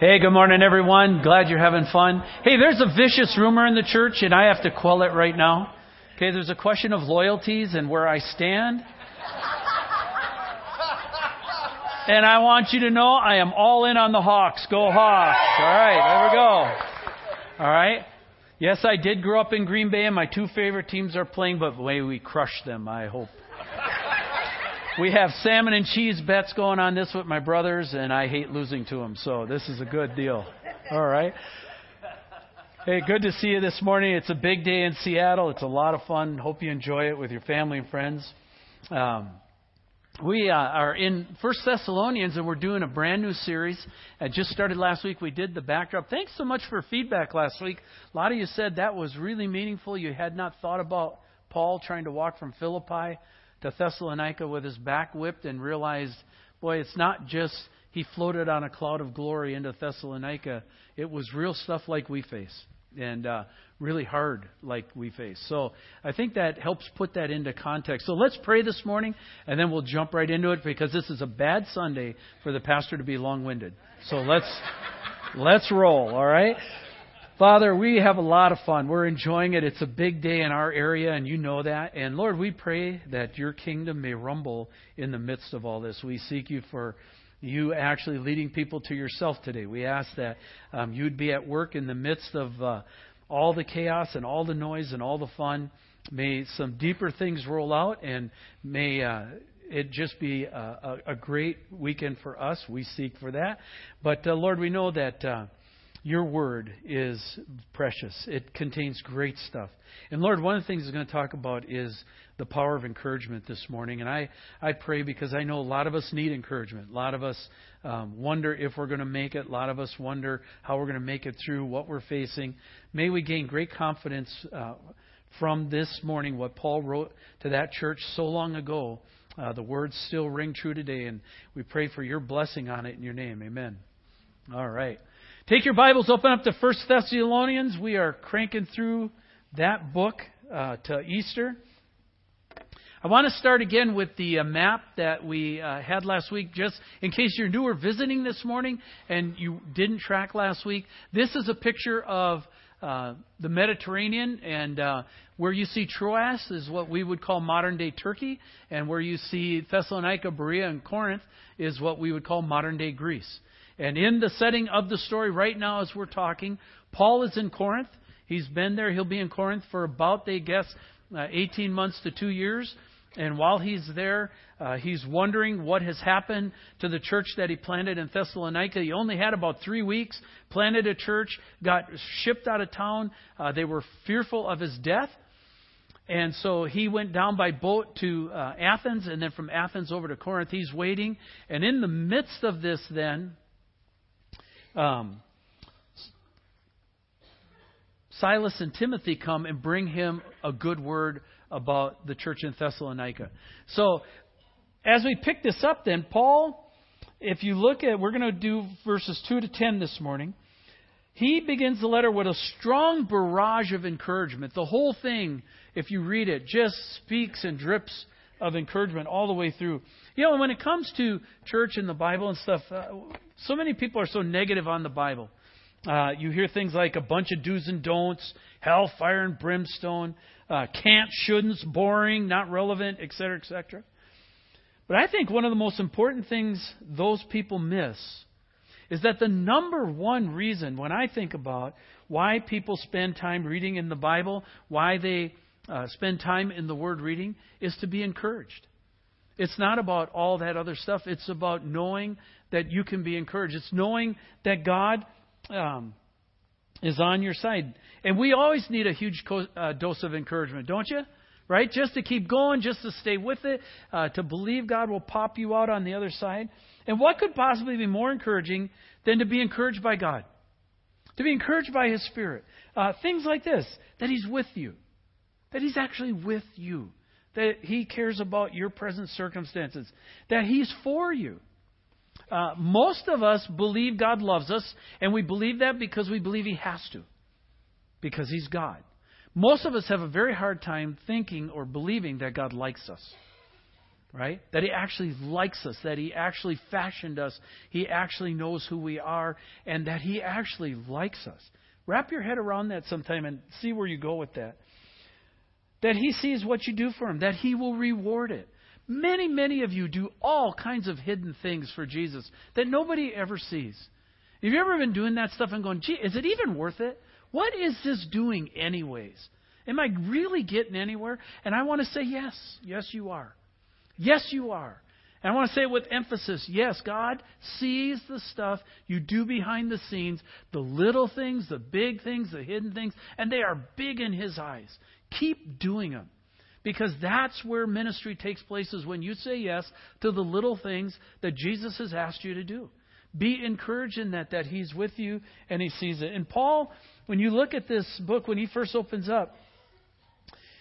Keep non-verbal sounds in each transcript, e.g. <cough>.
Hey, good morning, everyone. Glad you're having fun. Hey, there's a vicious rumor in the church, and I have to quell it right now. Okay, there's a question of loyalties and where I stand. And I want you to know I am all in on the Hawks. Go Hawks. All right, there we go. All right. Yes, I did grow up in Green Bay, and my two favorite teams are playing, but the way we crushed them, I hope. We have salmon and cheese bets going on this with my brothers, and I hate losing to them, so this is a good deal. All right. Hey, good to see you this morning. It's a big day in Seattle. It's a lot of fun. Hope you enjoy it with your family and friends. Um, we uh, are in First Thessalonians, and we're doing a brand new series. It just started last week. We did the backdrop. Thanks so much for feedback last week. A lot of you said that was really meaningful. You had not thought about Paul trying to walk from Philippi to Thessalonica with his back whipped and realized, boy, it's not just he floated on a cloud of glory into Thessalonica. It was real stuff like we face and uh, really hard like we face. So I think that helps put that into context. So let's pray this morning and then we'll jump right into it because this is a bad Sunday for the pastor to be long-winded. So let's let's roll, all right? Father, we have a lot of fun. We're enjoying it. It's a big day in our area, and you know that. And Lord, we pray that your kingdom may rumble in the midst of all this. We seek you for you actually leading people to yourself today. We ask that um, you'd be at work in the midst of uh, all the chaos and all the noise and all the fun. May some deeper things roll out, and may uh, it just be a, a, a, great weekend for us. We seek for that. But uh, Lord, we know that uh, your word is precious. It contains great stuff. And Lord, one of the things we're going to talk about is the power of encouragement this morning. And I, I pray because I know a lot of us need encouragement. A lot of us um, wonder if we're going to make it. A lot of us wonder how we're going to make it through what we're facing. May we gain great confidence uh, from this morning, what Paul wrote to that church so long ago. Uh, the words still ring true today, and we pray for your blessing on it in your name. Amen. All right. Take your Bibles, open up to First Thessalonians. We are cranking through that book uh, to Easter. I want to start again with the uh, map that we uh, had last week, just in case you're new or visiting this morning and you didn't track last week. This is a picture of uh, the Mediterranean, and uh, where you see Troas is what we would call modern day Turkey, and where you see Thessalonica, Berea, and Corinth is what we would call modern day Greece. And in the setting of the story right now, as we're talking, Paul is in Corinth. He's been there. He'll be in Corinth for about, they guess, uh, 18 months to two years. And while he's there, uh, he's wondering what has happened to the church that he planted in Thessalonica. He only had about three weeks, planted a church, got shipped out of town. Uh, they were fearful of his death. And so he went down by boat to uh, Athens, and then from Athens over to Corinth. He's waiting. And in the midst of this, then, um, Silas and Timothy come and bring him a good word about the church in Thessalonica. So, as we pick this up, then, Paul, if you look at, we're going to do verses 2 to 10 this morning. He begins the letter with a strong barrage of encouragement. The whole thing, if you read it, just speaks and drips of encouragement all the way through. You know, when it comes to church and the Bible and stuff, uh, so many people are so negative on the Bible. Uh, you hear things like a bunch of do's and don'ts, hell, fire, and brimstone, uh, can't, shouldn'ts, boring, not relevant, etc., etc. But I think one of the most important things those people miss is that the number one reason, when I think about why people spend time reading in the Bible, why they uh, spend time in the Word reading, is to be encouraged. It's not about all that other stuff. It's about knowing that you can be encouraged. It's knowing that God um, is on your side. And we always need a huge co- uh, dose of encouragement, don't you? Right? Just to keep going, just to stay with it, uh, to believe God will pop you out on the other side. And what could possibly be more encouraging than to be encouraged by God? To be encouraged by His Spirit. Uh, things like this that He's with you, that He's actually with you, that He cares about your present circumstances, that He's for you. Uh, most of us believe God loves us, and we believe that because we believe He has to, because He's God. Most of us have a very hard time thinking or believing that God likes us. right? That He actually likes us, that He actually fashioned us, He actually knows who we are, and that He actually likes us. Wrap your head around that sometime and see where you go with that. That He sees what you do for Him, that He will reward it. Many, many of you do all kinds of hidden things for Jesus that nobody ever sees. Have you ever been doing that stuff and going, gee, is it even worth it? What is this doing, anyways? Am I really getting anywhere? And I want to say, yes. Yes, you are. Yes, you are. And I want to say it with emphasis yes, God sees the stuff you do behind the scenes, the little things, the big things, the hidden things, and they are big in His eyes. Keep doing them. Because that's where ministry takes place is when you say yes to the little things that Jesus has asked you to do. Be encouraged in that, that He's with you and He sees it. And Paul, when you look at this book, when he first opens up,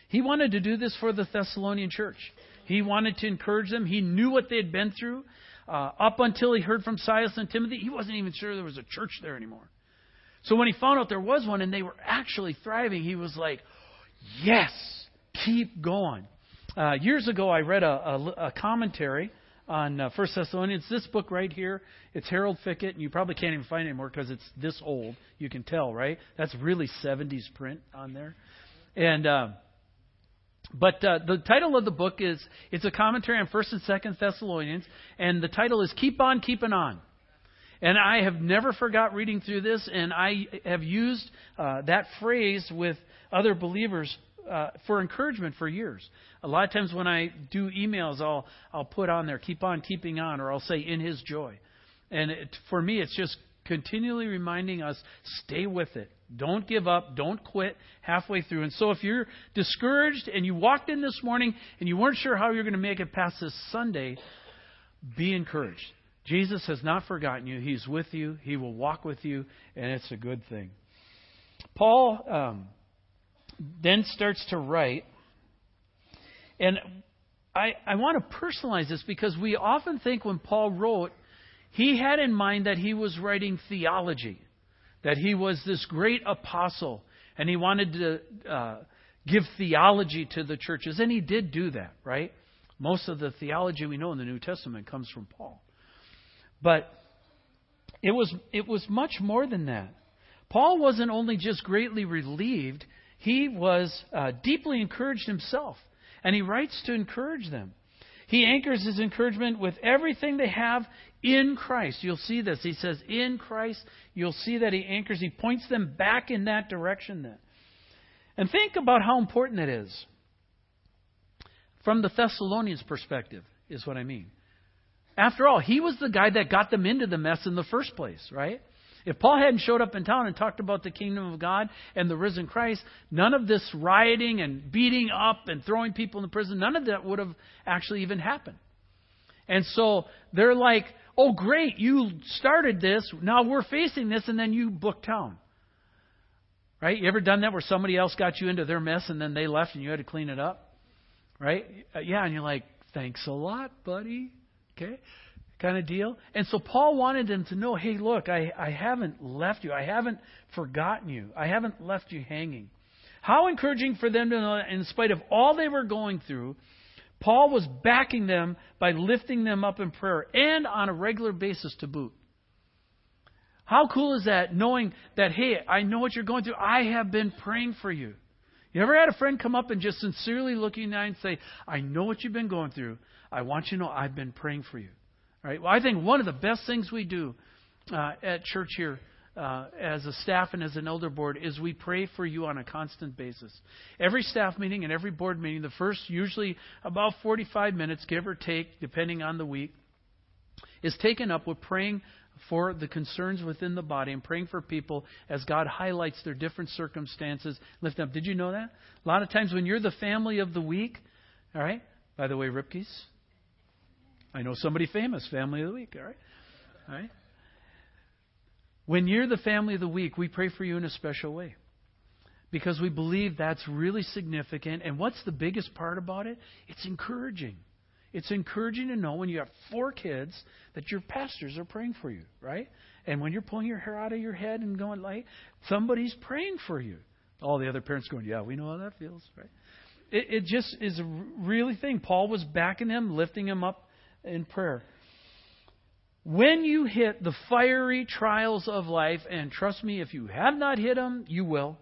he wanted to do this for the Thessalonian church. He wanted to encourage them. He knew what they had been through. Uh, up until he heard from Silas and Timothy, he wasn't even sure there was a church there anymore. So when he found out there was one and they were actually thriving, he was like, yes, keep going. Uh, years ago, I read a, a, a commentary on uh, First Thessalonians. This book right here, it's Harold Fickett, and you probably can't even find it anymore because it's this old. You can tell, right? That's really 70s print on there. And uh, but uh, the title of the book is it's a commentary on First and Second Thessalonians, and the title is "Keep on Keeping On." And I have never forgot reading through this, and I have used uh, that phrase with other believers uh, for encouragement for years. A lot of times when I do emails, I'll I'll put on there "Keep on keeping on," or I'll say "In His joy." And it, for me, it's just continually reminding us stay with it. Don't give up. Don't quit halfway through. And so if you're discouraged and you walked in this morning and you weren't sure how you're going to make it past this Sunday, be encouraged. Jesus has not forgotten you. He's with you. He will walk with you, and it's a good thing. Paul um, then starts to write, and I, I want to personalize this because we often think when Paul wrote, he had in mind that he was writing theology that he was this great apostle and he wanted to uh, give theology to the churches. And he did do that, right? Most of the theology we know in the New Testament comes from Paul. But it was, it was much more than that. Paul wasn't only just greatly relieved, he was uh, deeply encouraged himself. And he writes to encourage them. He anchors his encouragement with everything they have in Christ. You'll see this. He says, in Christ, you'll see that he anchors, he points them back in that direction then. And think about how important that is. From the Thessalonians' perspective, is what I mean. After all, he was the guy that got them into the mess in the first place, right? If Paul hadn't showed up in town and talked about the kingdom of God and the risen Christ, none of this rioting and beating up and throwing people in prison, none of that would have actually even happened. And so they're like, oh, great, you started this. Now we're facing this, and then you book town. Right? You ever done that where somebody else got you into their mess and then they left and you had to clean it up? Right? Uh, yeah, and you're like, thanks a lot, buddy. Okay? kind of deal. And so Paul wanted them to know hey, look, I, I haven't left you. I haven't forgotten you. I haven't left you hanging. How encouraging for them to know that in spite of all they were going through, Paul was backing them by lifting them up in prayer and on a regular basis to boot. How cool is that knowing that, hey, I know what you're going through. I have been praying for you. You ever had a friend come up and just sincerely look you in the eye and say, I know what you've been going through. I want you to know I've been praying for you. Right? Well, I think one of the best things we do uh, at church here uh, as a staff and as an elder board is we pray for you on a constant basis. Every staff meeting and every board meeting, the first usually about 45 minutes, give or take, depending on the week, is taken up with praying for the concerns within the body and praying for people as God highlights their different circumstances. Lift them up. Did you know that? A lot of times when you're the family of the week, all right, by the way, Ripke's, I know somebody famous, family of the week, all right? All right? When you're the family of the week, we pray for you in a special way. Because we believe that's really significant. And what's the biggest part about it? It's encouraging. It's encouraging to know when you have four kids that your pastors are praying for you, right? And when you're pulling your hair out of your head and going like, somebody's praying for you. All the other parents going, yeah, we know how that feels, right? It, it just is a really thing. Paul was backing him, lifting him up in prayer. When you hit the fiery trials of life, and trust me, if you have not hit them, you will.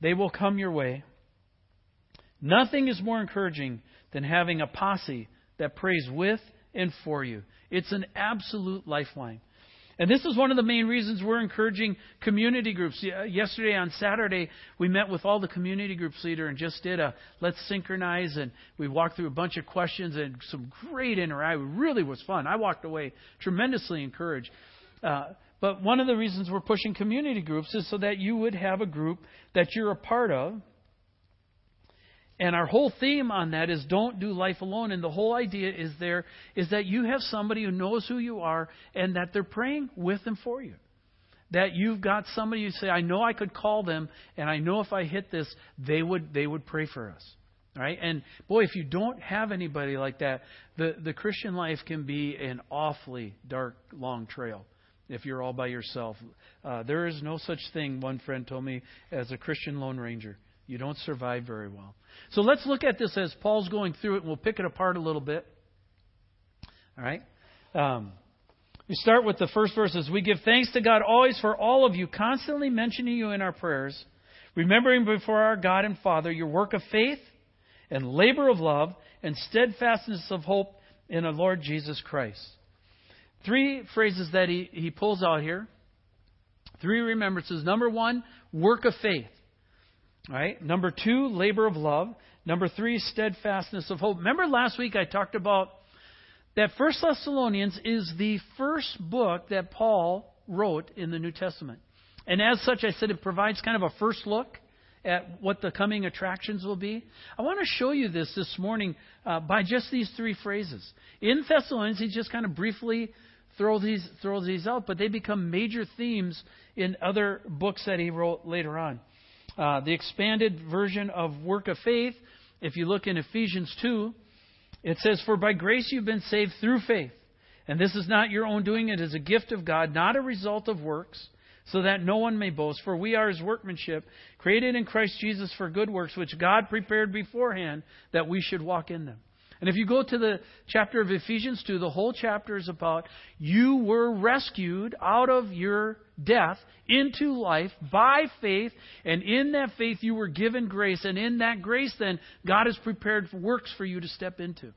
They will come your way. Nothing is more encouraging than having a posse that prays with and for you. It's an absolute lifeline. And this is one of the main reasons we're encouraging community groups. Yesterday on Saturday, we met with all the community groups leader and just did a let's synchronize and we walked through a bunch of questions and some great interaction. It really was fun. I walked away tremendously encouraged. Uh, but one of the reasons we're pushing community groups is so that you would have a group that you're a part of and our whole theme on that is don't do life alone. And the whole idea is there is that you have somebody who knows who you are and that they're praying with and for you. That you've got somebody you say, I know I could call them and I know if I hit this, they would they would pray for us. Right? And boy, if you don't have anybody like that, the, the Christian life can be an awfully dark, long trail if you're all by yourself. Uh, there is no such thing, one friend told me, as a Christian Lone Ranger. You don't survive very well. So let's look at this as Paul's going through it, and we'll pick it apart a little bit. All right? Um, we start with the first verses. We give thanks to God always for all of you, constantly mentioning you in our prayers, remembering before our God and Father your work of faith and labor of love and steadfastness of hope in the Lord Jesus Christ. Three phrases that he, he pulls out here. Three remembrances. Number one, work of faith. Right? Number two, labor of love. Number three, steadfastness of hope. Remember last week I talked about that First Thessalonians is the first book that Paul wrote in the New Testament. And as such, I said it provides kind of a first look at what the coming attractions will be. I want to show you this this morning uh, by just these three phrases. In Thessalonians, he just kind of briefly throws these, throws these out, but they become major themes in other books that he wrote later on. Uh, the expanded version of work of faith, if you look in Ephesians 2, it says, For by grace you've been saved through faith. And this is not your own doing, it is a gift of God, not a result of works, so that no one may boast. For we are his workmanship, created in Christ Jesus for good works, which God prepared beforehand that we should walk in them. And if you go to the chapter of Ephesians 2, the whole chapter is about you were rescued out of your death into life by faith, and in that faith you were given grace, and in that grace then God has prepared works for you to step into.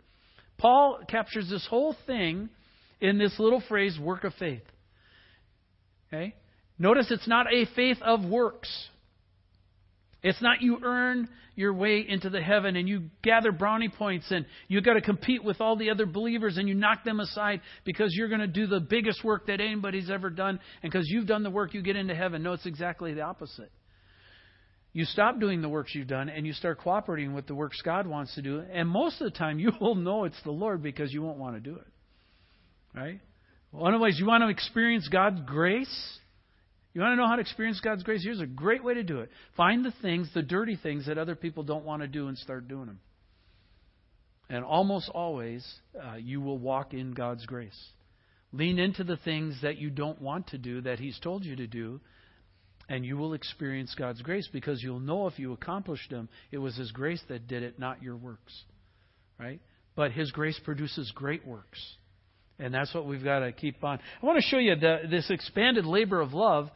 Paul captures this whole thing in this little phrase, work of faith. Okay? Notice it's not a faith of works. It's not you earn your way into the heaven and you gather brownie points and you've got to compete with all the other believers and you knock them aside because you're going to do the biggest work that anybody's ever done and because you've done the work you get into heaven. No, it's exactly the opposite. You stop doing the works you've done and you start cooperating with the works God wants to do. And most of the time <laughs> you will know it's the Lord because you won't want to do it. Right? One of the ways you want to experience God's grace you want to know how to experience God's grace? Here's a great way to do it. Find the things, the dirty things that other people don't want to do, and start doing them. And almost always, uh, you will walk in God's grace. Lean into the things that you don't want to do, that He's told you to do, and you will experience God's grace because you'll know if you accomplished them, it was His grace that did it, not your works. Right? But His grace produces great works. And that's what we've got to keep on. I want to show you the, this expanded labor of love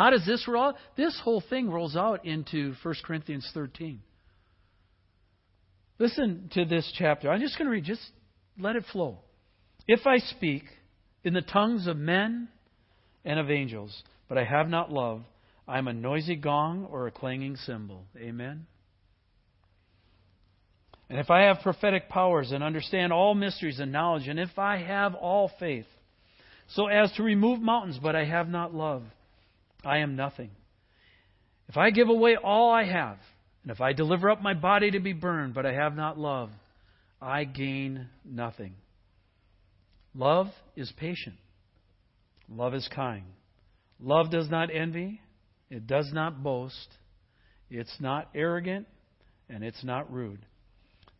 how does this roll? This whole thing rolls out into 1 Corinthians 13. Listen to this chapter. I'm just going to read, just let it flow. If I speak in the tongues of men and of angels, but I have not love, I am a noisy gong or a clanging cymbal. Amen. And if I have prophetic powers and understand all mysteries and knowledge, and if I have all faith, so as to remove mountains, but I have not love, I am nothing. If I give away all I have, and if I deliver up my body to be burned, but I have not love, I gain nothing. Love is patient. Love is kind. Love does not envy. It does not boast. It's not arrogant, and it's not rude.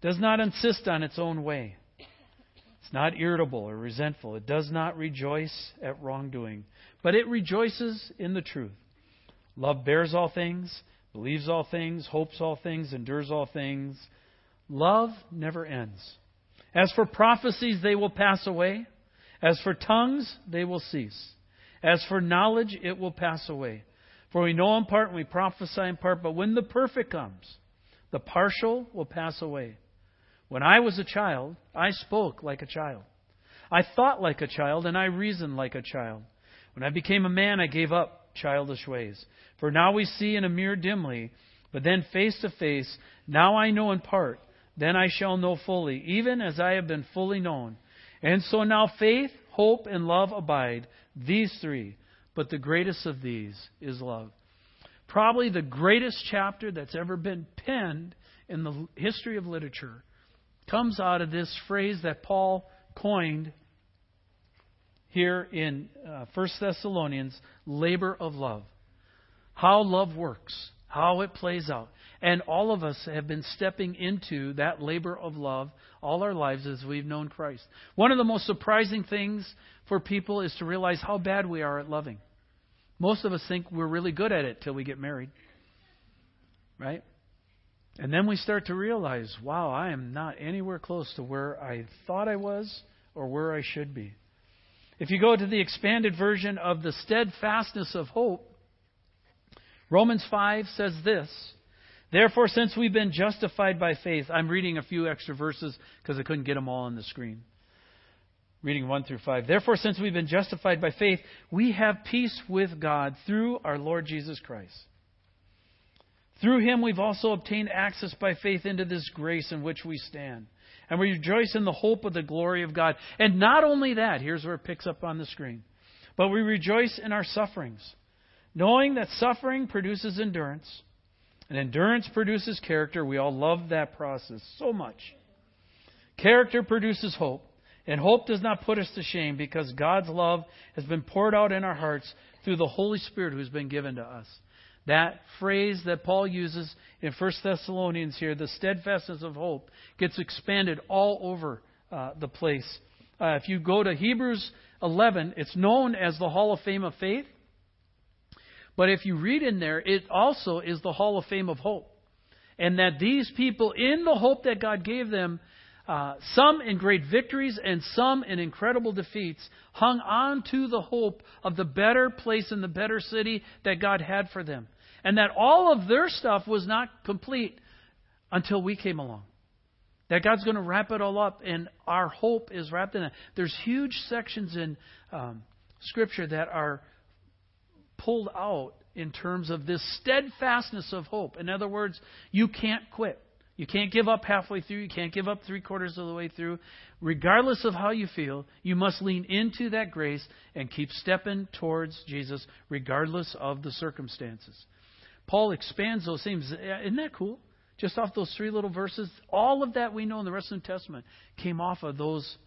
Does not insist on its own way. It's not irritable or resentful. It does not rejoice at wrongdoing, but it rejoices in the truth. Love bears all things, believes all things, hopes all things, endures all things. Love never ends. As for prophecies, they will pass away. As for tongues, they will cease. As for knowledge, it will pass away. For we know in part and we prophesy in part, but when the perfect comes, the partial will pass away. When I was a child, I spoke like a child. I thought like a child, and I reasoned like a child. When I became a man, I gave up childish ways. For now we see in a mirror dimly, but then face to face. Now I know in part, then I shall know fully, even as I have been fully known. And so now faith, hope, and love abide, these three. But the greatest of these is love. Probably the greatest chapter that's ever been penned in the history of literature comes out of this phrase that Paul coined here in uh, 1 Thessalonians labor of love. How love works, how it plays out. And all of us have been stepping into that labor of love all our lives as we've known Christ. One of the most surprising things for people is to realize how bad we are at loving. Most of us think we're really good at it till we get married. Right? And then we start to realize, wow, I am not anywhere close to where I thought I was or where I should be. If you go to the expanded version of the steadfastness of hope, Romans 5 says this Therefore, since we've been justified by faith, I'm reading a few extra verses because I couldn't get them all on the screen. Reading 1 through 5. Therefore, since we've been justified by faith, we have peace with God through our Lord Jesus Christ. Through him we've also obtained access by faith into this grace in which we stand. And we rejoice in the hope of the glory of God. And not only that, here's where it picks up on the screen, but we rejoice in our sufferings, knowing that suffering produces endurance, and endurance produces character. We all love that process so much. Character produces hope, and hope does not put us to shame because God's love has been poured out in our hearts through the Holy Spirit who's been given to us. That phrase that Paul uses in 1 Thessalonians here, the steadfastness of hope, gets expanded all over uh, the place. Uh, if you go to Hebrews 11, it's known as the Hall of Fame of Faith. But if you read in there, it also is the Hall of Fame of hope. And that these people, in the hope that God gave them, uh, some in great victories and some in incredible defeats, hung on to the hope of the better place and the better city that God had for them. And that all of their stuff was not complete until we came along. That God's going to wrap it all up, and our hope is wrapped in it. There's huge sections in um, Scripture that are pulled out in terms of this steadfastness of hope. In other words, you can't quit. You can't give up halfway through. You can't give up three quarters of the way through. Regardless of how you feel, you must lean into that grace and keep stepping towards Jesus, regardless of the circumstances. Paul expands those themes. Isn't that cool? Just off those three little verses, all of that we know in the rest of the New Testament came off of those,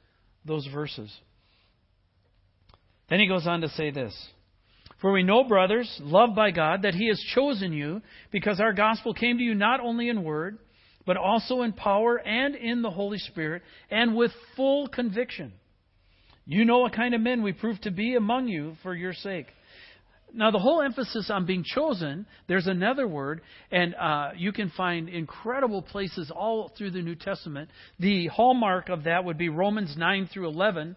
those verses. Then he goes on to say this For we know, brothers, loved by God, that He has chosen you, because our gospel came to you not only in word, but also in power and in the Holy Spirit, and with full conviction. You know what kind of men we prove to be among you for your sake. Now, the whole emphasis on being chosen, there's another word, and uh, you can find incredible places all through the New Testament. The hallmark of that would be Romans 9 through 11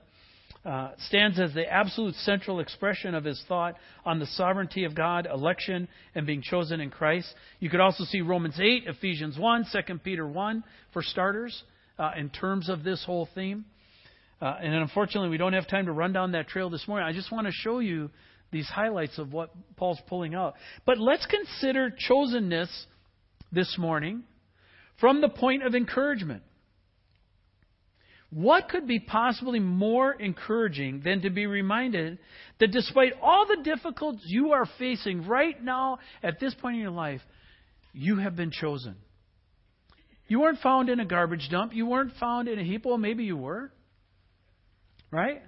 uh, stands as the absolute central expression of his thought on the sovereignty of God, election, and being chosen in Christ. You could also see Romans 8, Ephesians 1, 2 Peter 1 for starters uh, in terms of this whole theme. Uh, and unfortunately, we don't have time to run down that trail this morning. I just want to show you these highlights of what Paul's pulling out. But let's consider chosenness this morning from the point of encouragement. What could be possibly more encouraging than to be reminded that despite all the difficulties you are facing right now at this point in your life, you have been chosen? You weren't found in a garbage dump. You weren't found in a heap. Well, maybe you were. Right?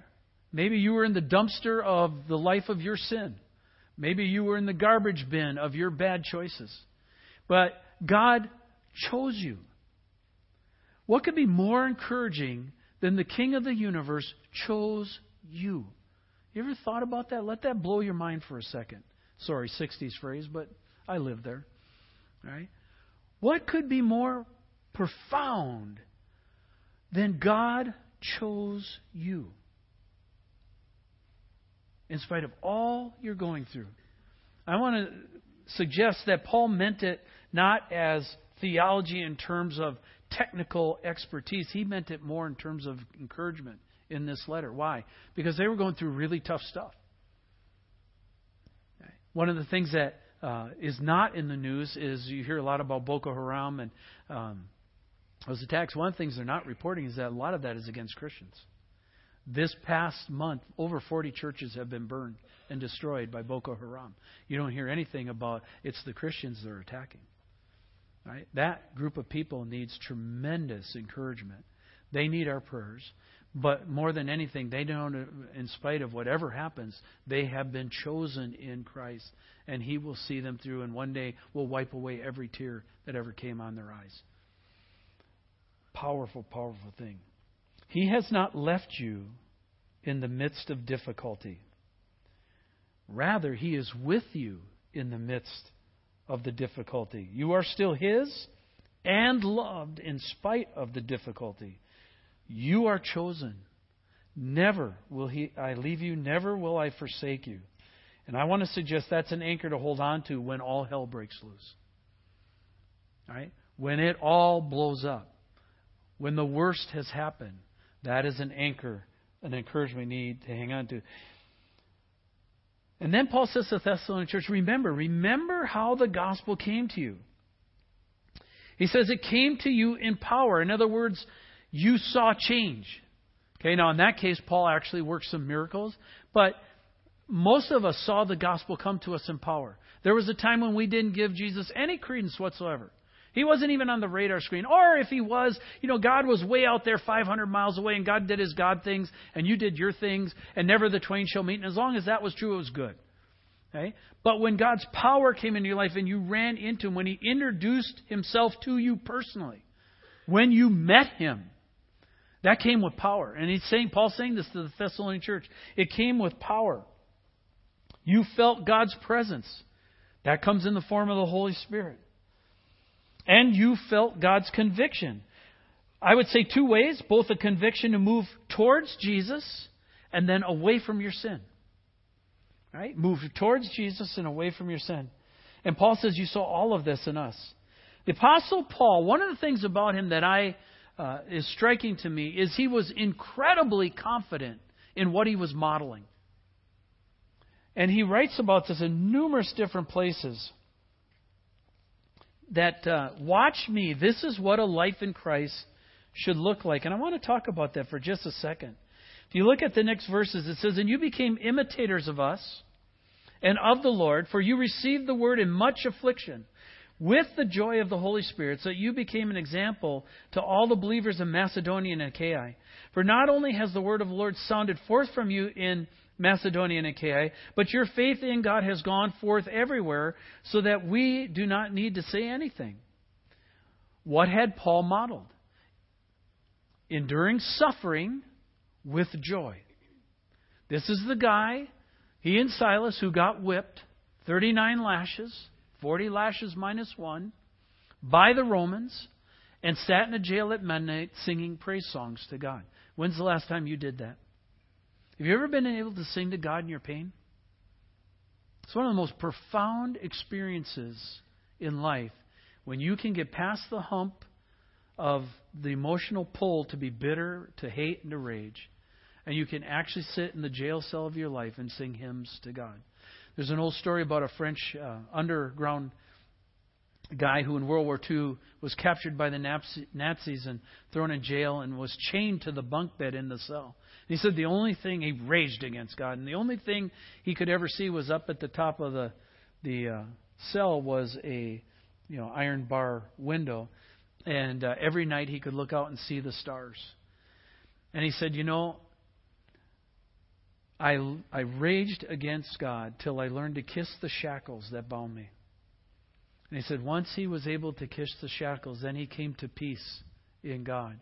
Maybe you were in the dumpster of the life of your sin. Maybe you were in the garbage bin of your bad choices. But God chose you. What could be more encouraging than the King of the universe chose you? You ever thought about that? Let that blow your mind for a second. Sorry, 60s phrase, but I lived there. Right? What could be more profound than God chose you? In spite of all you're going through. I want to suggest that Paul meant it not as theology in terms of technical expertise. He meant it more in terms of encouragement in this letter. Why? Because they were going through really tough stuff. One of the things that uh, is not in the news is you hear a lot about Boko Haram and um, those attacks. One of the things they're not reporting is that a lot of that is against Christians. This past month, over 40 churches have been burned and destroyed by Boko Haram. You don't hear anything about it's the Christians they're attacking. Right? That group of people needs tremendous encouragement. They need our prayers. But more than anything, they know, in spite of whatever happens, they have been chosen in Christ, and He will see them through, and one day will wipe away every tear that ever came on their eyes. Powerful, powerful thing. He has not left you in the midst of difficulty. Rather, He is with you in the midst of the difficulty. You are still His and loved in spite of the difficulty. You are chosen. Never will he, I leave you, never will I forsake you. And I want to suggest that's an anchor to hold on to when all hell breaks loose. Right? When it all blows up. When the worst has happened. That is an anchor, an encouragement we need to hang on to. And then Paul says to the Thessalonian church, remember, remember how the gospel came to you. He says it came to you in power. In other words, you saw change. Okay, now in that case, Paul actually worked some miracles, but most of us saw the gospel come to us in power. There was a time when we didn't give Jesus any credence whatsoever. He wasn't even on the radar screen. Or if he was, you know, God was way out there 500 miles away and God did his God things and you did your things and never the twain shall meet. And as long as that was true, it was good. Okay? But when God's power came into your life and you ran into him, when he introduced himself to you personally, when you met him, that came with power. And he's saying, Paul's saying this to the Thessalonian church. It came with power. You felt God's presence. That comes in the form of the Holy Spirit. And you felt God's conviction. I would say two ways both a conviction to move towards Jesus and then away from your sin. Right? Move towards Jesus and away from your sin. And Paul says you saw all of this in us. The Apostle Paul, one of the things about him that I uh, is striking to me is he was incredibly confident in what he was modeling. And he writes about this in numerous different places. That, uh, watch me, this is what a life in Christ should look like. And I want to talk about that for just a second. If you look at the next verses, it says, And you became imitators of us and of the Lord, for you received the word in much affliction with the joy of the Holy Spirit, so that you became an example to all the believers in Macedonia and Achaia. For not only has the word of the Lord sounded forth from you in Macedonia and Achaia, but your faith in God has gone forth everywhere, so that we do not need to say anything. What had Paul modeled? Enduring suffering with joy. This is the guy, he and Silas, who got whipped, 39 lashes 40 lashes minus one, by the Romans, and sat in a jail at midnight singing praise songs to God. When's the last time you did that? Have you ever been able to sing to God in your pain? It's one of the most profound experiences in life when you can get past the hump of the emotional pull to be bitter, to hate, and to rage, and you can actually sit in the jail cell of your life and sing hymns to God. There's an old story about a French uh, underground guy who in World War II was captured by the Nazis and thrown in jail and was chained to the bunk bed in the cell. He said the only thing he raged against God, and the only thing he could ever see was up at the top of the the uh, cell was a you know iron bar window, and uh, every night he could look out and see the stars. And he said, you know, I, I raged against God till I learned to kiss the shackles that bound me. And he said, once he was able to kiss the shackles, then he came to peace in God.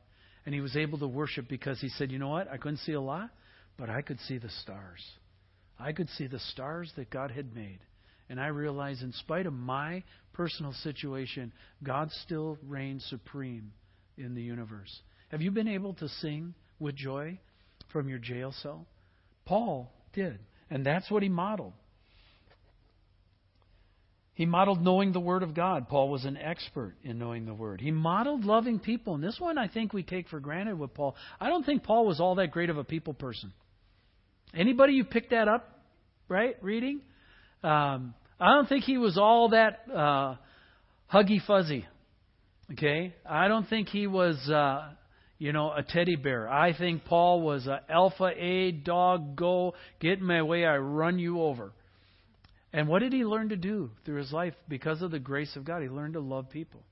And he was able to worship because he said, you know what? I couldn't see a lot, but I could see the stars. I could see the stars that God had made. And I realized, in spite of my personal situation, God still reigns supreme in the universe. Have you been able to sing with joy from your jail cell? Paul did. And that's what he modeled. He modeled knowing the Word of God. Paul was an expert in knowing the Word. He modeled loving people. And this one I think we take for granted with Paul. I don't think Paul was all that great of a people person. Anybody you picked that up, right, reading? Um, I don't think he was all that uh, huggy fuzzy. Okay? I don't think he was, uh, you know, a teddy bear. I think Paul was a alpha A dog, go, get in my way, I run you over. And what did he learn to do through his life because of the grace of God? He learned to love people.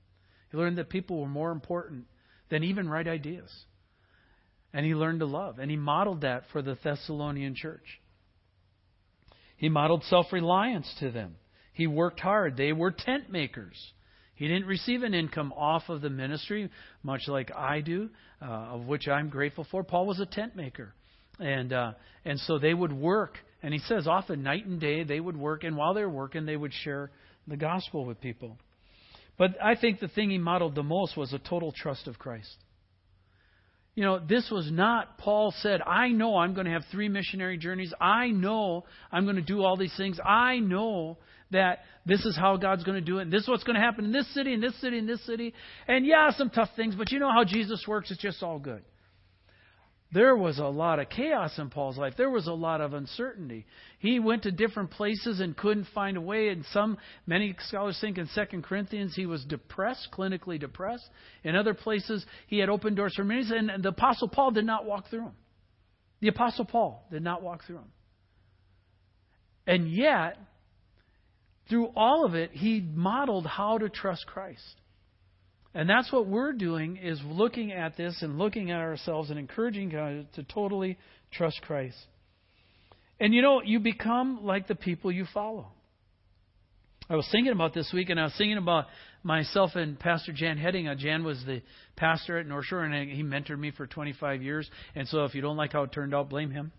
He learned that people were more important than even right ideas. And he learned to love. And he modeled that for the Thessalonian church. He modeled self reliance to them. He worked hard. They were tent makers. He didn't receive an income off of the ministry, much like I do, uh, of which I'm grateful for. Paul was a tent maker. And, uh, and so they would work. And he says often night and day they would work. And while they were working, they would share the gospel with people. But I think the thing he modeled the most was a total trust of Christ. You know, this was not, Paul said, I know I'm going to have three missionary journeys. I know I'm going to do all these things. I know that this is how God's going to do it. And this is what's going to happen in this city, in this city, in this city. And yeah, some tough things, but you know how Jesus works. It's just all good there was a lot of chaos in Paul's life. There was a lot of uncertainty. He went to different places and couldn't find a way. And some, many scholars think in Second Corinthians he was depressed, clinically depressed. In other places he had open doors for ministry, and the Apostle Paul did not walk through them. The Apostle Paul did not walk through them. And yet, through all of it, he modeled how to trust Christ. And that's what we're doing is looking at this and looking at ourselves and encouraging God to totally trust Christ. And you know, you become like the people you follow. I was thinking about this week, and I was thinking about myself and Pastor Jan Heading. Jan was the pastor at North Shore, and he mentored me for 25 years. And so, if you don't like how it turned out, blame him.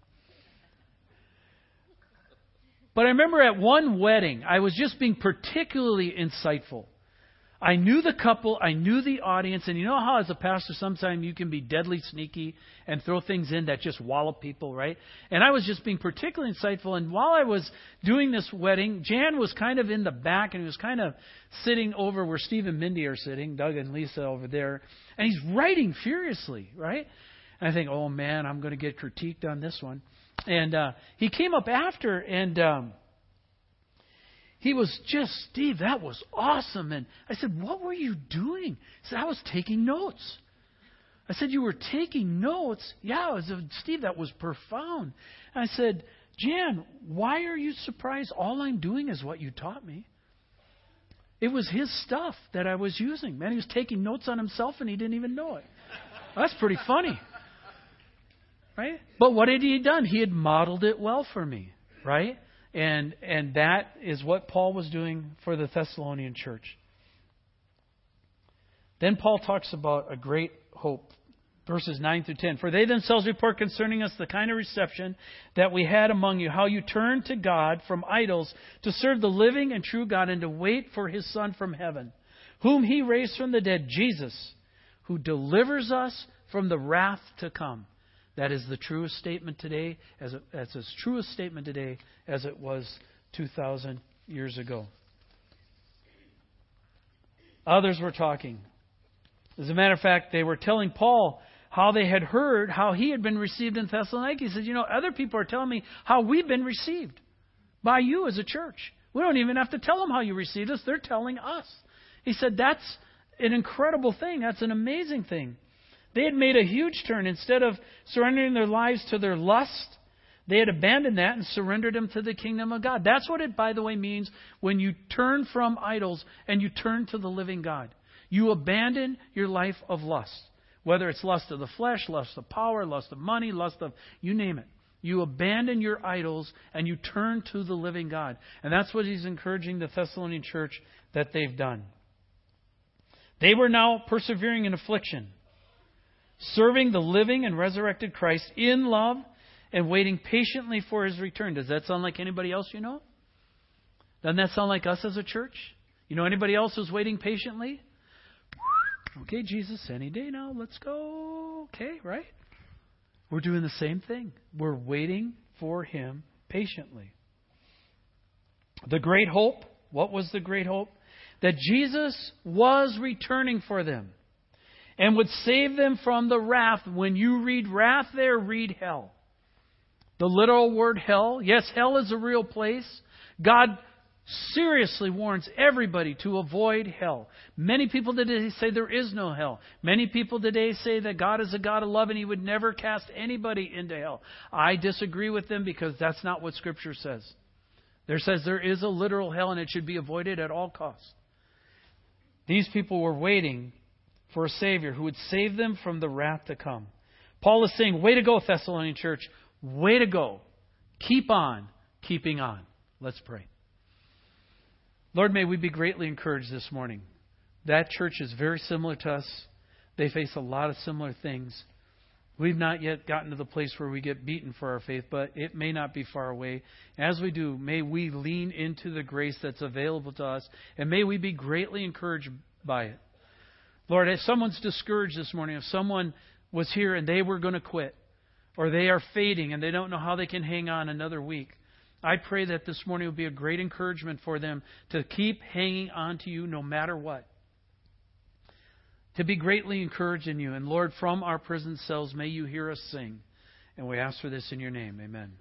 But I remember at one wedding, I was just being particularly insightful. I knew the couple, I knew the audience, and you know how as a pastor sometimes you can be deadly sneaky and throw things in that just wallop people, right? And I was just being particularly insightful, and while I was doing this wedding, Jan was kind of in the back and he was kind of sitting over where Steve and Mindy are sitting, Doug and Lisa over there, and he's writing furiously, right? And I think, oh man, I'm going to get critiqued on this one. And uh, he came up after and. Um, he was just, Steve, that was awesome. And I said, What were you doing? He said, I was taking notes. I said, You were taking notes? Yeah, was, Steve, that was profound. And I said, Jan, why are you surprised? All I'm doing is what you taught me. It was his stuff that I was using. Man, he was taking notes on himself and he didn't even know it. That's pretty funny. Right? But what had he done? He had modeled it well for me. Right? And, and that is what Paul was doing for the Thessalonian church. Then Paul talks about a great hope. Verses 9 through 10. For they themselves report concerning us the kind of reception that we had among you, how you turned to God from idols to serve the living and true God and to wait for his Son from heaven, whom he raised from the dead, Jesus, who delivers us from the wrath to come. That is the truest statement today, as it, that's as true a statement today as it was 2,000 years ago. Others were talking. As a matter of fact, they were telling Paul how they had heard how he had been received in Thessalonica. He said, You know, other people are telling me how we've been received by you as a church. We don't even have to tell them how you received us, they're telling us. He said, That's an incredible thing. That's an amazing thing. They had made a huge turn. Instead of surrendering their lives to their lust, they had abandoned that and surrendered them to the kingdom of God. That's what it, by the way, means when you turn from idols and you turn to the living God. You abandon your life of lust. Whether it's lust of the flesh, lust of power, lust of money, lust of you name it. You abandon your idols and you turn to the living God. And that's what he's encouraging the Thessalonian church that they've done. They were now persevering in affliction serving the living and resurrected Christ in love and waiting patiently for his return. Does that sound like anybody else you know? Doesn't that sound like us as a church? You know anybody else who's waiting patiently? Okay, Jesus, any day now, let's go. Okay, right? We're doing the same thing. We're waiting for Him patiently. The great hope, what was the great hope? That Jesus was returning for them and would save them from the wrath. When you read wrath there, read hell. The literal word hell, yes, hell is a real place. God seriously warns everybody to avoid hell. Many people today say there is no hell. Many people today say that God is a God of love and He would never cast anybody into hell. I disagree with them because that's not what Scripture says. There says there is a literal hell and it should be avoided at all costs. These people were waiting for a Savior who would save them from the wrath to come. Paul is saying, Way to go, Thessalonian church. Way to go. Keep on keeping on. Let's pray. Lord, may we be greatly encouraged this morning. That church is very similar to us. They face a lot of similar things. We've not yet gotten to the place where we get beaten for our faith, but it may not be far away. As we do, may we lean into the grace that's available to us, and may we be greatly encouraged by it. Lord, if someone's discouraged this morning, if someone was here and they were going to quit, or they are fading and they don't know how they can hang on another week, I pray that this morning will be a great encouragement for them to keep hanging on to you no matter what. To be greatly encouraged in you. And Lord, from our prison cells, may you hear us sing. And we ask for this in your name. Amen.